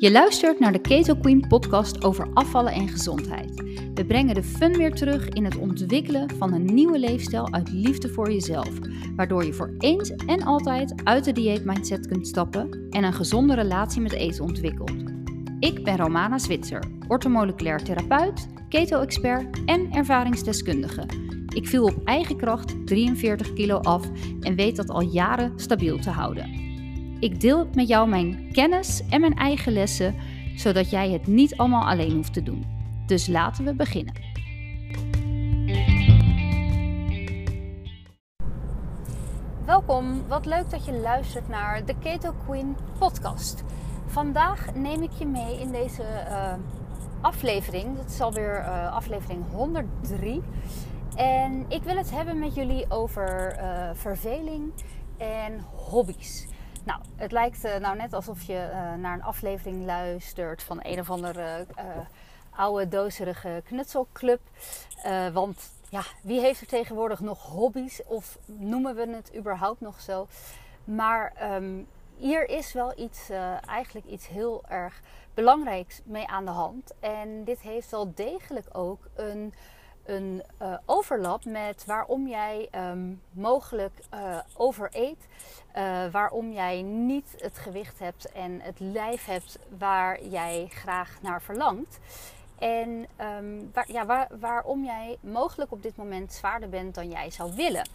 Je luistert naar de Keto Queen podcast over afvallen en gezondheid. We brengen de fun weer terug in het ontwikkelen van een nieuwe leefstijl uit liefde voor jezelf, waardoor je voor eens en altijd uit de dieetmindset kunt stappen en een gezonde relatie met eten ontwikkelt. Ik ben Romana Zwitser, ortomoleculair therapeut, keto-expert en ervaringsdeskundige. Ik viel op eigen kracht 43 kilo af en weet dat al jaren stabiel te houden. Ik deel met jou mijn kennis en mijn eigen lessen, zodat jij het niet allemaal alleen hoeft te doen. Dus laten we beginnen. Welkom, wat leuk dat je luistert naar de Keto Queen podcast. Vandaag neem ik je mee in deze uh, aflevering. Dat is alweer uh, aflevering 103. En ik wil het hebben met jullie over uh, verveling en hobby's. Nou, het lijkt uh, nou net alsof je uh, naar een aflevering luistert van een of andere uh, oude dozerige knutselclub. want ja, wie heeft er tegenwoordig nog hobby's? Of noemen we het überhaupt nog zo? Maar um, hier is wel iets, eigenlijk iets heel erg belangrijks mee aan de hand. En dit heeft wel degelijk ook een een uh, overlap met waarom jij um, mogelijk uh, overeet. Uh, waarom jij niet het gewicht hebt en het lijf hebt waar jij graag naar verlangt. En waar, ja, waar, waarom jij mogelijk op dit moment zwaarder bent dan jij zou willen.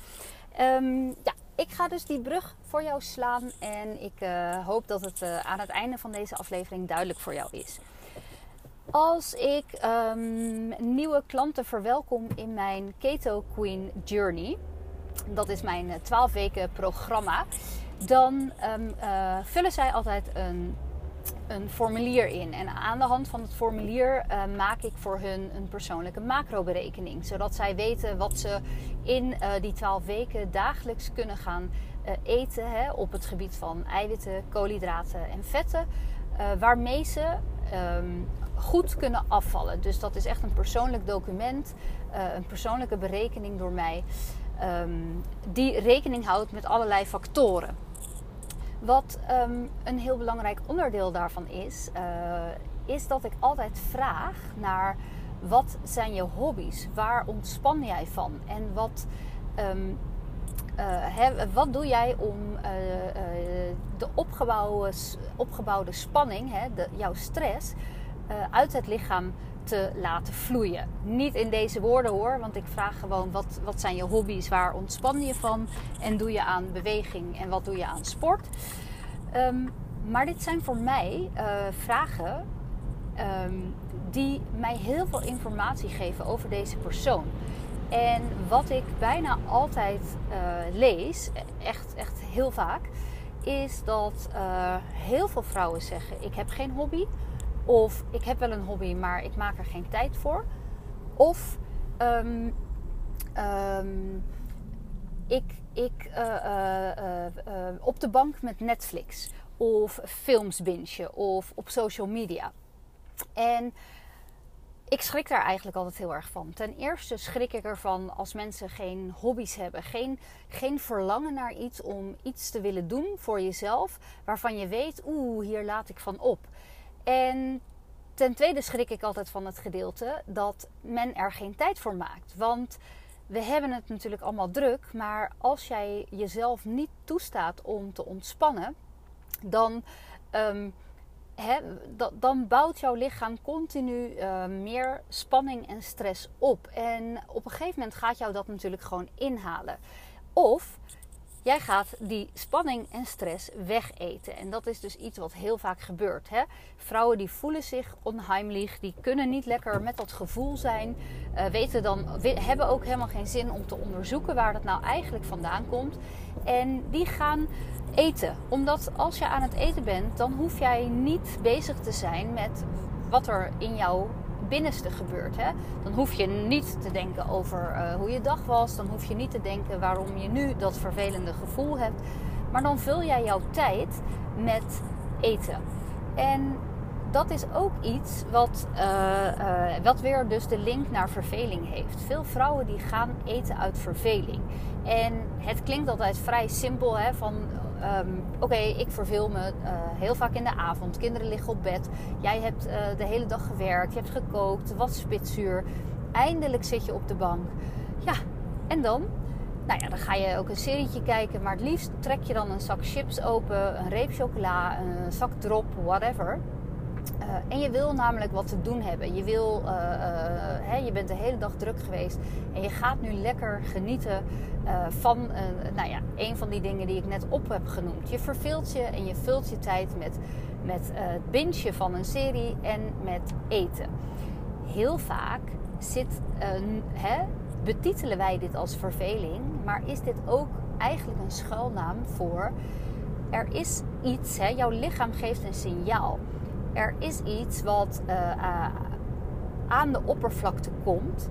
Um, ja, ik ga dus die brug voor jou slaan en ik hoop dat het aan het einde van deze aflevering duidelijk voor jou is. Als ik um, nieuwe klanten verwelkom in mijn Keto Queen Journey, dat is mijn 12 eh, weken programma, dan um, uh, vullen zij altijd een, een, formulier in. En aan de hand van het formulier uh, maak ik voor hun een persoonlijke macroberekening, zodat zij weten wat ze in die 12 weken dagelijks kunnen gaan eten hè, op het gebied van eiwitten, koolhydraten en vetten. Waarmee ze um, goed kunnen afvallen. Dus dat is echt een persoonlijk document, uh, een persoonlijke berekening door mij, um, die rekening houdt met allerlei factoren. Wat um, een heel belangrijk onderdeel daarvan is, uh, is dat ik altijd vraag naar wat zijn je hobby's? Waar ontspan jij van? En wat, he, wat doe jij om de opgebouwde, opgebouwde spanning, de, jouw stress, uit het lichaam te laten vloeien. Niet in deze woorden hoor, want ik vraag gewoon wat, wat zijn je hobby's, waar ontspan je van en doe je aan beweging en wat doe je aan sport. Um, maar dit zijn voor mij vragen um, die mij heel veel informatie geven over deze persoon. En wat ik bijna altijd uh, lees, echt, echt heel vaak, is dat uh, heel veel vrouwen zeggen: Ik heb geen hobby. Of ik heb wel een hobby, maar ik maak er geen tijd voor. Of um, um, ik, ik uh, op de bank met Netflix. Of films bingen. Of op social media. En ik schrik daar eigenlijk altijd heel erg van. Ten eerste schrik ik ervan als mensen geen hobby's hebben. Geen, geen verlangen naar iets om iets te willen doen voor jezelf. Waarvan je weet, oeh, hier laat ik van op. En ten tweede schrik ik altijd van het gedeelte dat men er geen tijd voor maakt. Want we hebben het natuurlijk allemaal druk, maar als jij jezelf niet toestaat om te ontspannen, dan, um, dan bouwt jouw lichaam continu uh, meer spanning en stress op. En op een gegeven moment gaat jou dat natuurlijk gewoon inhalen. Of Jij gaat die spanning en stress wegeten. En dat is dus iets wat heel vaak gebeurt. Hè? Vrouwen die voelen zich onheimlich, die kunnen niet lekker met dat gevoel zijn. Uh, weten dan, hebben ook helemaal geen zin om te onderzoeken waar dat nou eigenlijk vandaan komt. En die gaan eten. Omdat als je aan het eten bent, dan hoef jij niet bezig te zijn met wat er in jouw binnenste gebeurt. Hè? Dan hoef je niet te denken over uh, hoe je dag was. Dan hoef je niet te denken waarom je nu dat vervelende gevoel hebt. Maar dan vul jij jouw tijd met eten. En dat is ook iets wat, uh, uh, wat weer dus de link naar verveling heeft. Veel vrouwen die gaan eten uit verveling. En het klinkt altijd vrij simpel. Hè, van ehm, oké, ik verveel me uh, heel vaak in de avond. Kinderen liggen op bed. Jij hebt uh, de hele dag gewerkt. Je hebt gekookt. Wat spitsuur. Eindelijk zit je op de bank. Ja, en dan? Nou ja, dan ga je ook een serietje kijken. Maar het liefst trek je dan een zak chips open. Een reep chocola. Een zak drop. Whatever. Uh, en je wil namelijk wat te doen hebben. Je, wil, uh, uh, hè, je bent de hele dag druk geweest. En je gaat nu lekker genieten van nou ja, een van die dingen die ik net op heb genoemd. Je verveelt je en je vult je tijd met, met het bingen van een serie en met eten. Heel vaak zit, hè, betitelen wij dit als verveling. Maar is dit ook eigenlijk een schuilnaam voor... Er is iets, hè, jouw lichaam geeft een signaal er is iets wat uh, uh, aan de oppervlakte komt.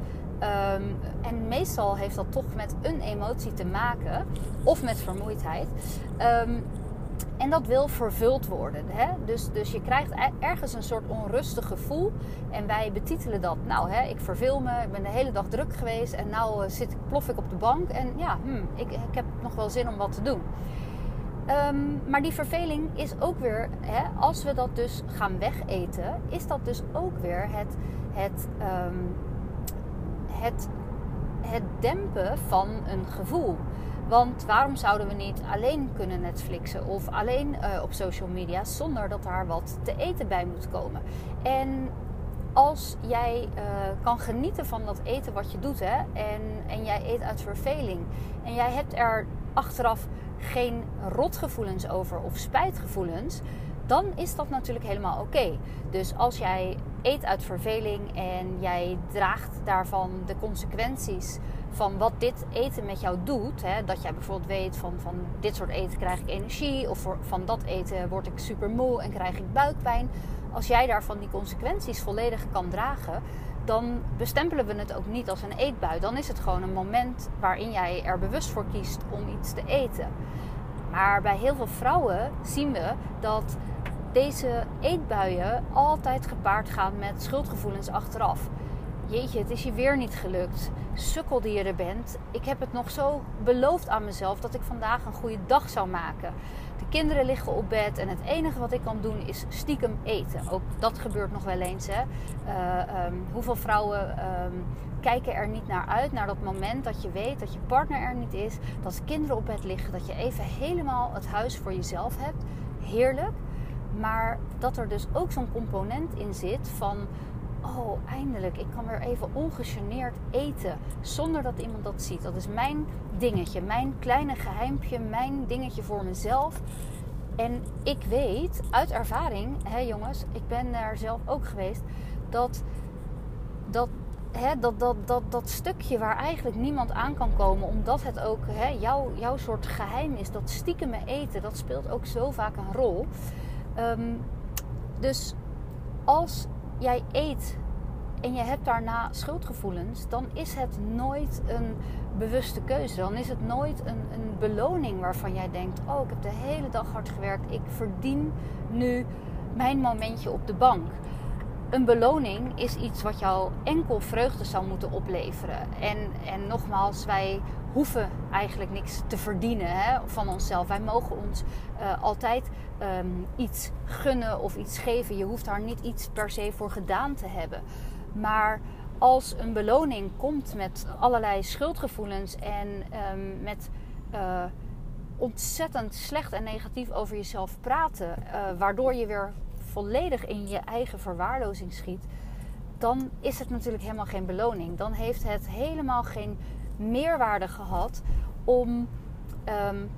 Um, en meestal heeft dat toch met een emotie te maken, of met vermoeidheid. Um, en dat wil vervuld worden. Hè? Dus, dus je krijgt ergens een soort onrustig gevoel. En wij betitelen dat. Nou, hè, ik verveel me. Ik ben de hele dag druk geweest. En nou uh, zit, plof ik op de bank. En ja, hmm, ik, ik heb nog wel zin om wat te doen. Um, maar die verveling is ook weer, hè, als we dat dus gaan wegeten, is dat dus ook weer het, het, um, het, het dempen van een gevoel. Want waarom zouden we niet alleen kunnen Netflixen of alleen uh, op social media zonder dat daar wat te eten bij moet komen? En als jij uh, kan genieten van dat eten wat je doet, hè, en, en jij eet uit verveling en jij hebt er achteraf geen rotgevoelens over of spijtgevoelens, dan is dat natuurlijk helemaal oké. Dus als jij eet uit verveling en jij draagt daarvan de consequenties van wat dit eten met jou doet. Hè, dat jij bijvoorbeeld weet van, van dit soort eten krijg ik energie of van dat eten word ik super moe en krijg ik buikpijn. Als jij daarvan die consequenties volledig kan dragen, dan bestempelen we het ook niet als een eetbui. Dan is het gewoon een moment waarin jij er bewust voor kiest om iets te eten. Maar bij heel veel vrouwen zien we dat deze eetbuien altijd gepaard gaan met schuldgevoelens achteraf. Jeetje, het is je weer niet gelukt. Sukkel die je er bent. Ik heb het nog zo beloofd aan mezelf dat ik vandaag een goede dag zou maken. De kinderen liggen op bed en het enige wat ik kan doen is stiekem eten. Ook dat gebeurt nog wel eens. Hè? Uh, um, hoeveel vrouwen um, kijken er niet naar uit, naar dat moment dat je weet dat je partner er niet is, dat de kinderen op bed liggen, dat je even helemaal het huis voor jezelf hebt. Heerlijk. Maar dat er dus ook zo'n component in zit van oh, eindelijk, ik kan weer even ongegeneerd eten zonder dat iemand dat ziet. Dat is mijn dingetje, mijn kleine geheimpje, mijn dingetje voor mezelf. En ik weet uit ervaring, hè jongens, ik ben daar zelf ook geweest, dat dat, hè, dat, dat, dat, dat stukje waar eigenlijk niemand aan kan komen, omdat het ook jouw, jouw soort geheim is, dat stiekem eten, dat speelt ook zo vaak een rol. Um, dus als jij eet en je hebt daarna schuldgevoelens, dan is het nooit een bewuste keuze. Dan is het nooit een, een beloning waarvan jij denkt: Oh, ik heb de hele dag hard gewerkt. Ik verdien nu mijn momentje op de bank. Een beloning is iets wat jou enkel vreugde zou moeten opleveren. En, en nogmaals, wij hoeven eigenlijk niks te verdienen hè, van onszelf. Wij mogen ons uh, altijd um, iets gunnen of iets geven. Je hoeft daar niet iets per se voor gedaan te hebben. Maar als een beloning komt met allerlei schuldgevoelens en um, met uh, ontzettend slecht en negatief over jezelf praten, uh, waardoor je weer volledig in je eigen verwaarlozing schiet, dan is het natuurlijk helemaal geen beloning. Dan heeft het helemaal geen meerwaarde gehad om um,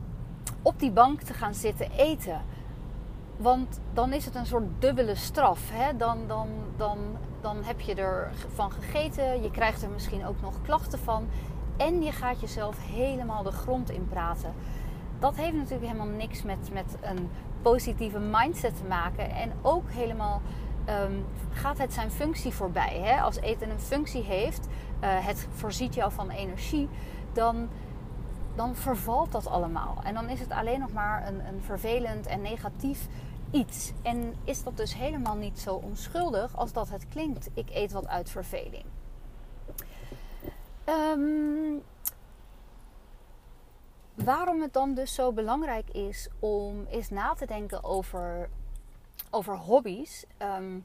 op die bank te gaan zitten eten. Want dan is het een soort dubbele straf. Hè? Dan, dan, dan, dan heb je ervan gegeten. Je krijgt er misschien ook nog klachten van. En je gaat jezelf helemaal de grond in praten. Dat heeft natuurlijk helemaal niks met, met een positieve mindset te maken. En ook helemaal um, gaat het zijn functie voorbij. Hè? Als eten een functie heeft, uh, het voorziet jou van energie, dan, dan vervalt dat allemaal. En dan is het alleen nog maar een, een vervelend en negatief iets. En is dat dus helemaal niet zo onschuldig als dat het klinkt. Ik eet wat uit verveling. Um, waarom het dan dus zo belangrijk is om eens na te denken over, over hobby's, ehm,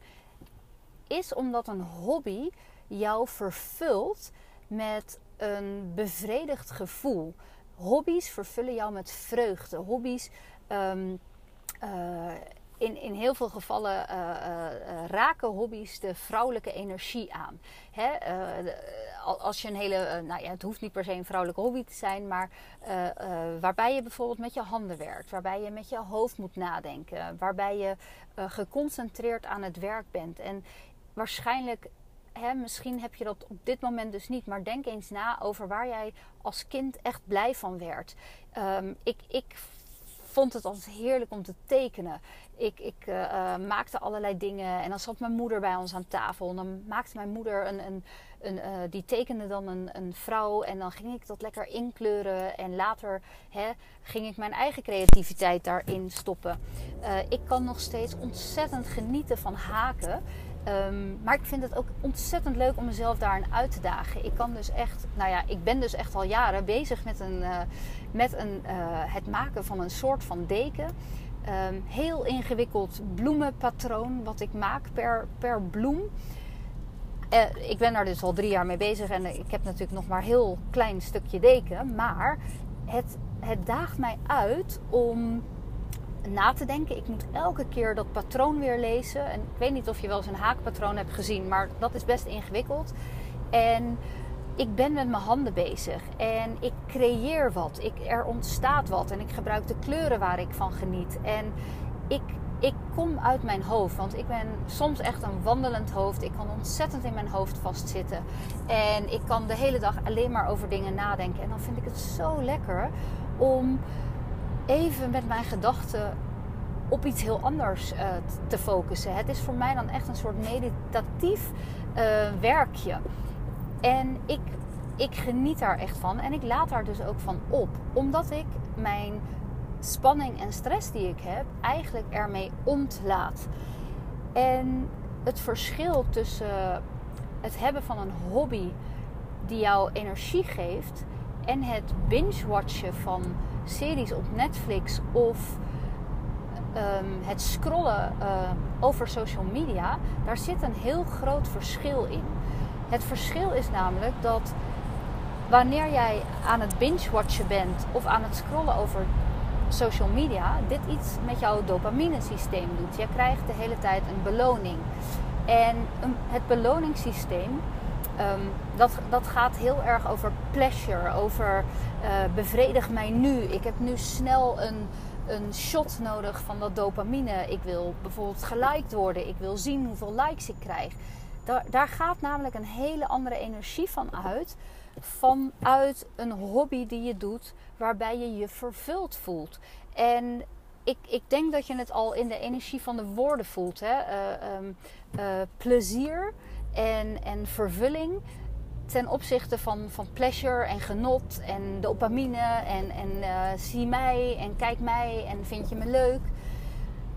is omdat een hobby jou vervult met een bevredigd gevoel. Hobby's vervullen jou met vreugde. Hobby's um, in, in heel veel gevallen uh, uh, raken hobby's de vrouwelijke energie aan. Hè? als je een hele, nou ja, het hoeft niet per se een vrouwelijke hobby te zijn, maar waarbij je bijvoorbeeld met je handen werkt, waarbij je met je hoofd moet nadenken, waarbij je geconcentreerd aan het werk bent. En waarschijnlijk misschien heb je dat op dit moment dus niet, maar denk eens na over waar jij als kind echt blij van werd. Um, ik, ik vond het altijd heerlijk om te tekenen. Ik, ik uh, maakte allerlei dingen en dan zat mijn moeder bij ons aan tafel. En dan maakte mijn moeder een, een, een uh, die tekende dan een, een vrouw en dan ging ik dat lekker inkleuren. En later hè, ging ik mijn eigen creativiteit daarin stoppen. Ik kan nog steeds ontzettend genieten van haken. Um, maar ik vind het ook ontzettend leuk om mezelf daarin uit te dagen. Ik kan dus echt, nou ja, ik ben dus echt al jaren bezig met, een, uh, met een, uh, het maken van een soort van deken. Um, heel ingewikkeld bloemenpatroon wat ik maak per, per bloem. Uh, ik ben daar dus al drie jaar mee bezig en ik heb natuurlijk nog maar heel klein stukje deken. Maar het, het daagt mij uit om na te denken. Ik moet elke keer dat patroon weer lezen. En ik weet niet of je wel eens een haakpatroon hebt gezien, maar dat is best ingewikkeld. En ik ben met mijn handen bezig en ik creëer wat. Ik, er ontstaat wat en ik gebruik de kleuren waar ik van geniet. En ik, ik kom uit mijn hoofd, want ik ben soms echt een wandelend hoofd. Ik kan ontzettend in mijn hoofd vastzitten. En ik kan de hele dag alleen maar over dingen nadenken. En dan vind ik het zo lekker om even met mijn gedachten op iets heel anders uh, te focussen. Het is voor mij dan echt een soort meditatief uh, werkje. En ik, ik geniet daar echt van. En ik laat daar dus ook van op. Omdat ik mijn spanning en stress die ik heb, eigenlijk ermee ontlaat. En het verschil tussen het hebben van een hobby die jou energie geeft en het binge-watchen van series op Netflix of um, het scrollen uh, over social media, daar zit een heel groot verschil in. Het verschil is namelijk dat wanneer jij aan het binge-watchen bent of aan het scrollen over social media, dit iets met jouw dopamine-systeem doet. Je krijgt de hele tijd een beloning. En het beloningssysteem Um, dat, dat gaat heel erg over pleasure, over uh, bevredig mij nu. Ik heb nu snel een, een shot nodig van dat dopamine. Ik wil bijvoorbeeld geliked worden. Ik wil zien hoeveel likes ik krijg. Daar, daar gaat namelijk een hele andere energie van uit. Vanuit een hobby die je doet waarbij je je vervuld voelt. En ik, ik denk dat je het al in de energie van de woorden voelt. Hè? Uh, um, uh, plezier en, en vervulling ten opzichte van, van pleasure en genot en dopamine en, en uh, zie mij en kijk mij en vind je me leuk.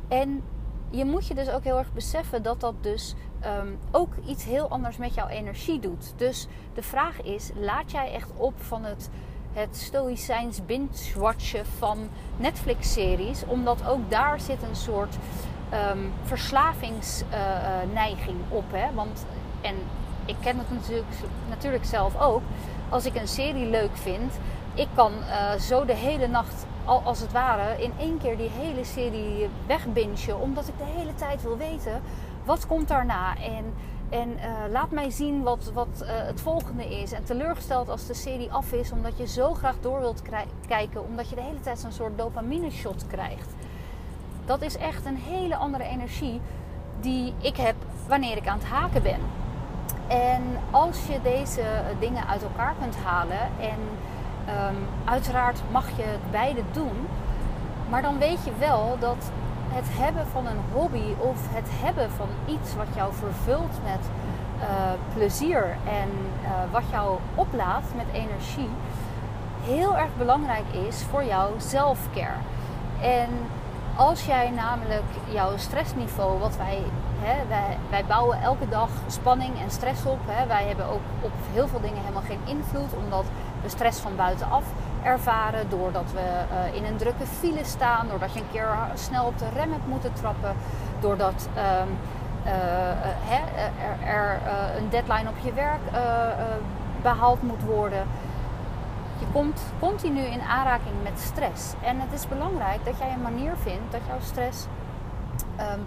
En je moet je dus ook heel erg beseffen dat dat dus um, ook iets heel anders met jouw energie doet. Dus de vraag is, laat jij echt op van het, het stoïcijns binge-watchen van Netflix-series? Omdat ook daar zit een soort um, verslavingsneiging op. Hè? Want en ik ken het natuurlijk, natuurlijk zelf ook. Als ik een serie leuk vind, ik kan uh, zo de hele nacht, al als het ware, in één keer die hele serie wegbingen. Omdat ik de hele tijd wil weten, wat komt daarna? En, en uh, laat mij zien wat, wat uh, het volgende is. En teleurgesteld als de serie af is, omdat je zo graag door wilt kijken. Omdat je de hele tijd zo'n soort dopamine shot krijgt. Dat is echt een hele andere energie die ik heb wanneer ik aan het haken ben. En als je deze dingen uit elkaar kunt halen, en um, uiteraard mag je het beide doen, maar dan weet je wel dat het hebben van een hobby of het hebben van iets wat jou vervult met uh, plezier en uh, wat jou oplaadt met energie, heel erg belangrijk is voor jouw zelfcare. En als jij namelijk jouw stressniveau, wat wij Hè, wij, wij, bouwen elke dag spanning en stress op. Hè. Wij hebben ook op heel veel dingen helemaal geen invloed, omdat we stress van buitenaf ervaren. Doordat we eh, in een drukke file staan. Doordat je een keer snel op de rem hebt moeten trappen. Doordat ehm, eh, er, er een deadline op je werk behaald moet worden. Je komt continu in aanraking met stress. En het is belangrijk dat jij een manier vindt dat jouw stress ehm,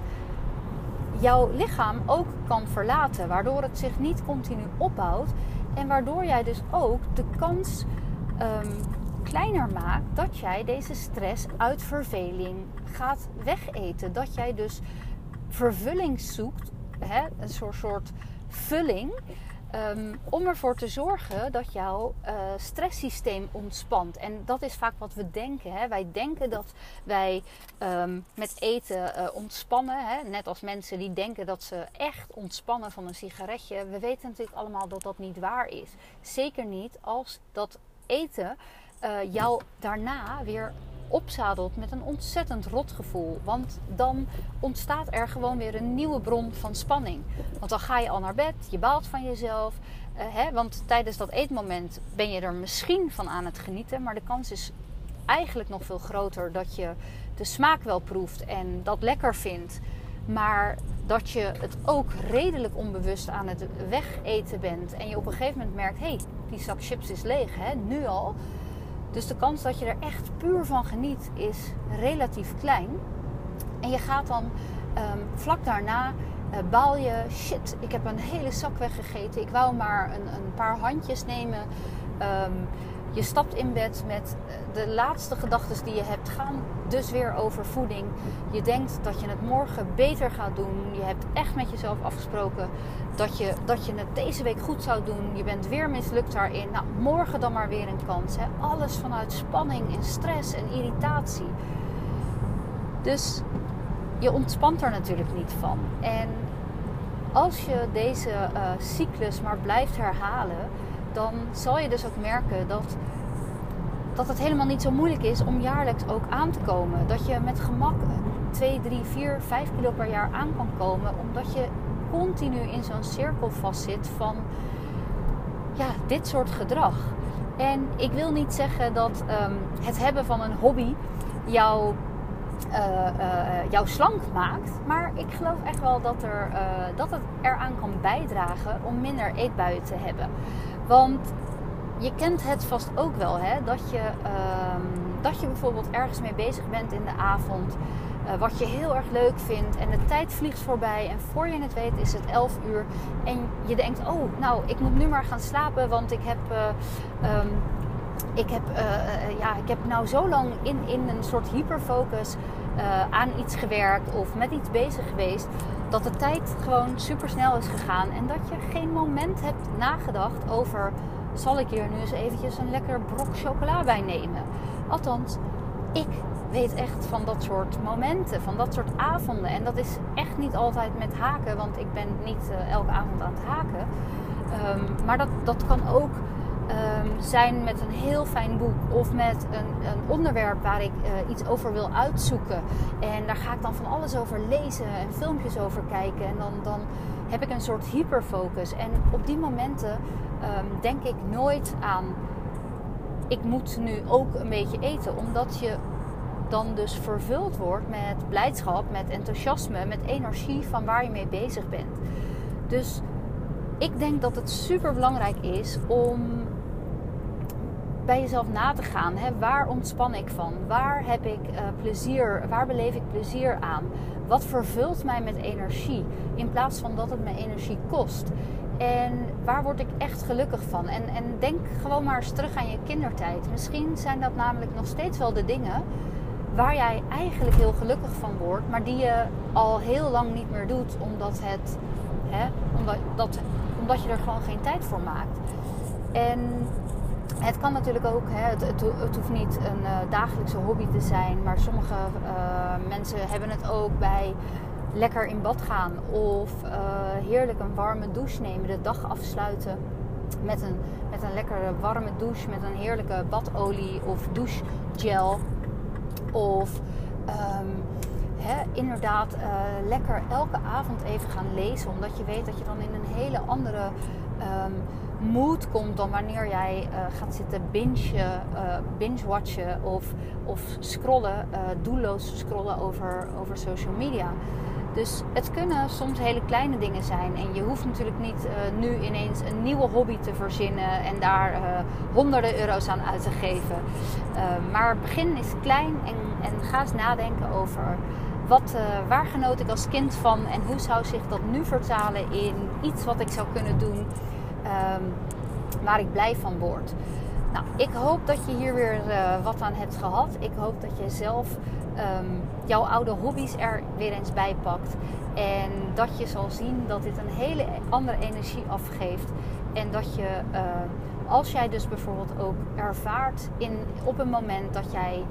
jouw lichaam ook kan verlaten. Waardoor het zich niet continu opbouwt. En waardoor jij dus ook de kans ehm, kleiner maakt dat jij deze stress uit verveling gaat wegeten. Dat jij dus vervulling zoekt, hè, een soort, soort vulling Um, om ervoor te zorgen dat jouw uh, stresssysteem ontspant. En dat is vaak wat we denken. Hè? Wij denken dat wij um, met eten uh, ontspannen. Hè? Net als mensen die denken dat ze echt ontspannen van een sigaretje. We weten natuurlijk allemaal dat dat niet waar is. Zeker niet als dat eten uh, jou daarna weer opzadelt met een ontzettend rot gevoel. Want dan ontstaat er gewoon weer een nieuwe bron van spanning. Want dan ga je al naar bed, je baalt van jezelf. Uh, hè, want tijdens dat eetmoment ben je er misschien van aan het genieten. Maar de kans is eigenlijk nog veel groter dat je de smaak wel proeft en dat lekker vindt. Maar dat je het ook redelijk onbewust aan het wegeten bent. En je op een gegeven moment merkt: hé, hey, die zak chips is leeg, hè, nu al. Dus de kans dat je er echt puur van geniet is relatief klein. En je gaat dan um, vlak daarna uh, baal je, shit, ik heb een hele zak weggegeten. Ik wou maar een, een paar handjes nemen. Um, je stapt in bed met eh, de laatste gedachten die je hebt gaan dus weer over voeding. Je denkt dat je het morgen beter gaat doen. Je hebt echt met jezelf afgesproken dat je, dat je het deze week goed zou doen. Je bent weer mislukt daarin. Nou, morgen dan maar weer een kans. Hè? Alles vanuit spanning en stress en irritatie. Dus je ontspant er natuurlijk niet van. En als je deze uh, cyclus maar blijft herhalen dan zal je dus ook merken dat, dat het helemaal niet zo moeilijk is om jaarlijks ook aan te komen. Dat je met gemak 2, 3, 4, 5 kilo per jaar aan kan komen, omdat je continu in zo'n cirkel vastzit van ja, dit soort gedrag. En ik wil niet zeggen dat um, het hebben van een hobby jou, uh, jou slank maakt. Maar ik geloof echt wel dat, er, uh, dat het eraan kan bijdragen om minder eetbuien te hebben. Want je kent het vast ook wel, hè? Dat, je, uh, dat je bijvoorbeeld ergens mee bezig bent in de avond. Uh, wat je heel erg leuk vindt. En de tijd vliegt voorbij. En voor je het weet is het 11 uur. En je denkt, oh, nou, ik moet nu maar gaan slapen. Want ik heb... Uh, ik heb, uh, ja, ik heb nou zo lang in, in een soort hyperfocus aan iets gewerkt of met iets bezig geweest dat de tijd gewoon super snel is gegaan en dat je geen moment hebt nagedacht over zal ik hier nu eens eventjes een lekker brok chocola bij nemen. Althans, ik weet echt van dat soort momenten, van dat soort avonden. En dat is echt niet altijd met haken, want ik ben niet uh, elke avond aan het haken. Um, maar dat, dat kan ook um, zijn met een heel fijn boek of met een, een onderwerp waar ik uh, iets over wil uitzoeken. En daar ga ik dan van alles over lezen en filmpjes over kijken. En dan, dan heb ik een soort hyperfocus. En op die momenten um, denk ik nooit aan. Ik moet nu ook een beetje eten, omdat je dan dus vervuld wordt met blijdschap, met enthousiasme, met energie van waar je mee bezig bent. Dus ik denk dat het super belangrijk is om bij jezelf na te gaan. Hè? Waar ontspan ik van? Waar heb ik uh, plezier? Waar beleef ik plezier aan? Wat vervult mij met energie? In plaats van dat het me energie kost. En waar word ik echt gelukkig van? En, en denk gewoon maar eens terug aan je kindertijd. Misschien zijn dat namelijk nog steeds wel de dingen waar jij eigenlijk heel gelukkig van wordt, maar die je al heel lang niet meer doet, omdat, het, hè, omdat, dat, omdat je er gewoon geen tijd voor maakt. En het kan natuurlijk ook, hè, het, het, hoeft niet een uh, dagelijkse hobby te zijn, maar sommige uh, mensen hebben het ook bij lekker in bad gaan of uh, heerlijk een warme douche nemen, de dag afsluiten met een, met een lekkere warme douche, met een heerlijke badolie of douchegel. Of um, hè, inderdaad lekker elke avond even gaan lezen, omdat je weet dat je dan in een hele andere um, mood komt dan wanneer jij uh, gaat zitten binge, uh, binge-watchen of, of scrollen, uh, doelloos scrollen over, over social media. Dus het kunnen soms hele kleine dingen zijn. En je hoeft natuurlijk niet nu ineens een nieuwe hobby te verzinnen en daar honderden euro's aan uit te geven. maar begin is klein en, en ga eens nadenken over wat, waar genoot ik als kind van en hoe zou zich dat nu vertalen in iets wat ik zou kunnen doen um, waar ik blij van word. Nou, ik hoop dat je hier weer uh, wat aan hebt gehad. Ik hoop dat je zelf um, jouw oude hobby's er weer eens bij pakt. En dat je zal zien dat dit een hele andere energie afgeeft. En dat je, uh, als jij dus bijvoorbeeld ook ervaart in, op een moment dat jij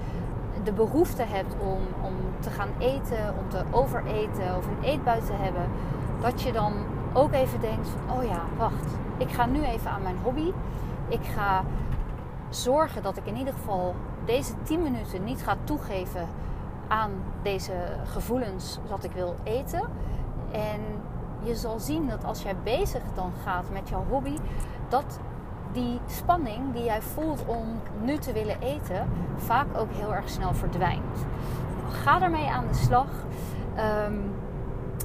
de behoefte hebt om, om te gaan eten, om te overeten of een eetbui te hebben, dat je dan ook even denkt: oh ja, wacht, ik ga nu even aan mijn hobby. Ik ga zorgen dat ik in ieder geval deze 10 minuten niet ga toegeven aan deze gevoelens dat ik wil eten. En je zal zien dat als jij bezig dan gaat met jouw hobby, dat die spanning die jij voelt om nu te willen eten, vaak ook heel erg snel verdwijnt. Ga ermee aan de slag. Um,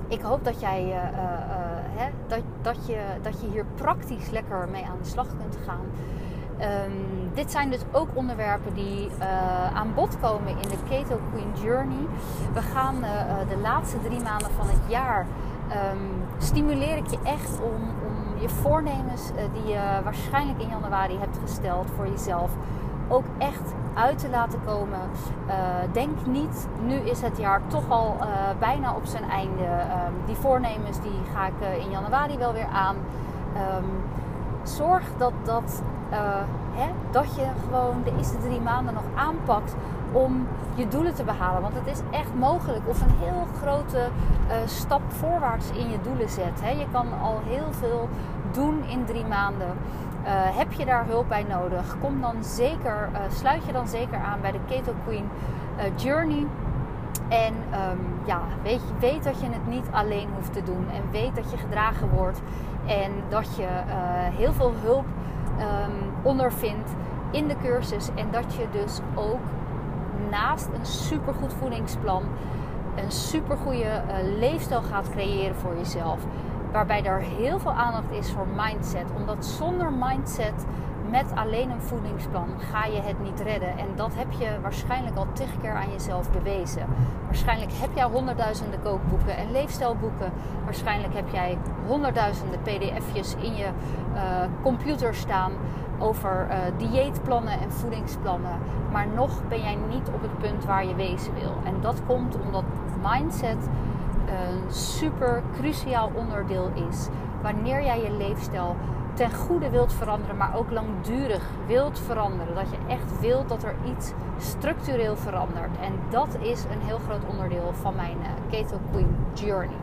ik hoop dat jij uh, uh, dat, dat, je, dat je hier praktisch lekker mee aan de slag kunt gaan. Um, dit zijn dus ook onderwerpen die uh, aan bod komen in de Keto Queen Journey. We gaan uh, de laatste drie maanden van het jaar um, stimuleer ik je echt om, om je voornemens die je waarschijnlijk in januari hebt gesteld voor jezelf ook echt uit te laten komen. Uh, denk niet, nu is het jaar toch al uh, bijna op zijn einde. Um, die voornemens die ga ik uh, in januari wel weer aan. Um, zorg dat, dat, hè, dat je gewoon de eerste drie maanden nog aanpakt om je doelen te behalen. Want het is echt mogelijk. Of een heel grote stap voorwaarts in je doelen zet. Hè. Je kan al heel veel doen in drie maanden. Uh, heb je daar hulp bij nodig? Kom dan zeker, uh, sluit je dan zeker aan bij de Keto Queen uh, Journey. En um, ja, weet, weet dat je het niet alleen hoeft te doen. En weet dat je gedragen wordt. En dat je heel veel hulp um, ondervindt in de cursus. En dat je dus ook naast een supergoed voedingsplan een supergoeie leefstijl gaat creëren voor jezelf. Waarbij er heel veel aandacht is voor mindset. Omdat zonder mindset met alleen een voedingsplan ga je het niet redden. En dat heb je waarschijnlijk al tig keer aan jezelf bewezen. Waarschijnlijk heb jij honderdduizenden kookboeken en leefstijlboeken. Waarschijnlijk heb jij honderdduizenden pdf'jes in je uh, computer staan over uh, dieetplannen en voedingsplannen. Maar nog ben jij niet op het punt waar je wezen wil. En dat komt omdat mindset een super cruciaal onderdeel is. Wanneer jij je leefstijl ten goede wilt veranderen, maar ook langdurig wilt veranderen. Dat je echt wilt dat er iets structureel verandert. En dat is een heel groot onderdeel van mijn uh, Keto Queen Journey.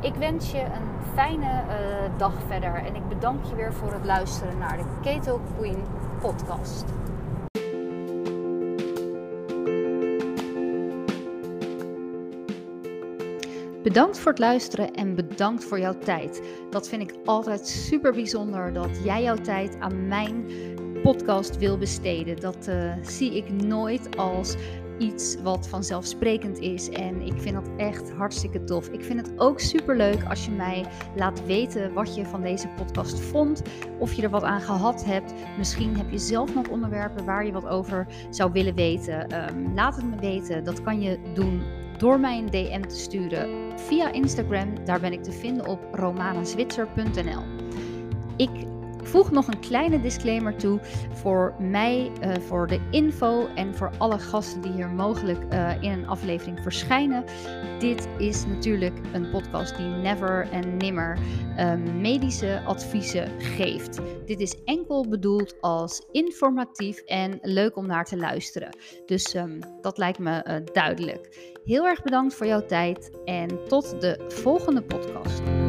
Ik wens je een fijne uh, dag verder en ik bedank je weer voor het luisteren naar de Keto Queen podcast. Bedankt voor het luisteren en bedankt voor jouw tijd. Dat vind ik altijd super bijzonder dat jij jouw tijd aan mijn podcast wil besteden. Dat uh, zie ik nooit als iets wat vanzelfsprekend is. En ik vind dat echt hartstikke tof. Ik vind het ook super leuk als je mij laat weten wat je van deze podcast vond. Of je er wat aan gehad hebt. Misschien heb je zelf nog onderwerpen waar je wat over zou willen weten. Um, laat het me weten. Dat kan je doen door mij een DM te sturen via Instagram. Daar ben ik te vinden op romanazwitser.nl. Ik voeg nog een kleine disclaimer toe voor mij, uh, voor de info en voor alle gasten die hier mogelijk uh, in een aflevering verschijnen. Dit is natuurlijk een podcast die never en nimmer uh, medische adviezen geeft. Dit is enkel bedoeld als informatief en leuk om naar te luisteren. Dus um, dat lijkt me duidelijk. Heel erg bedankt voor jouw tijd en tot de volgende podcast.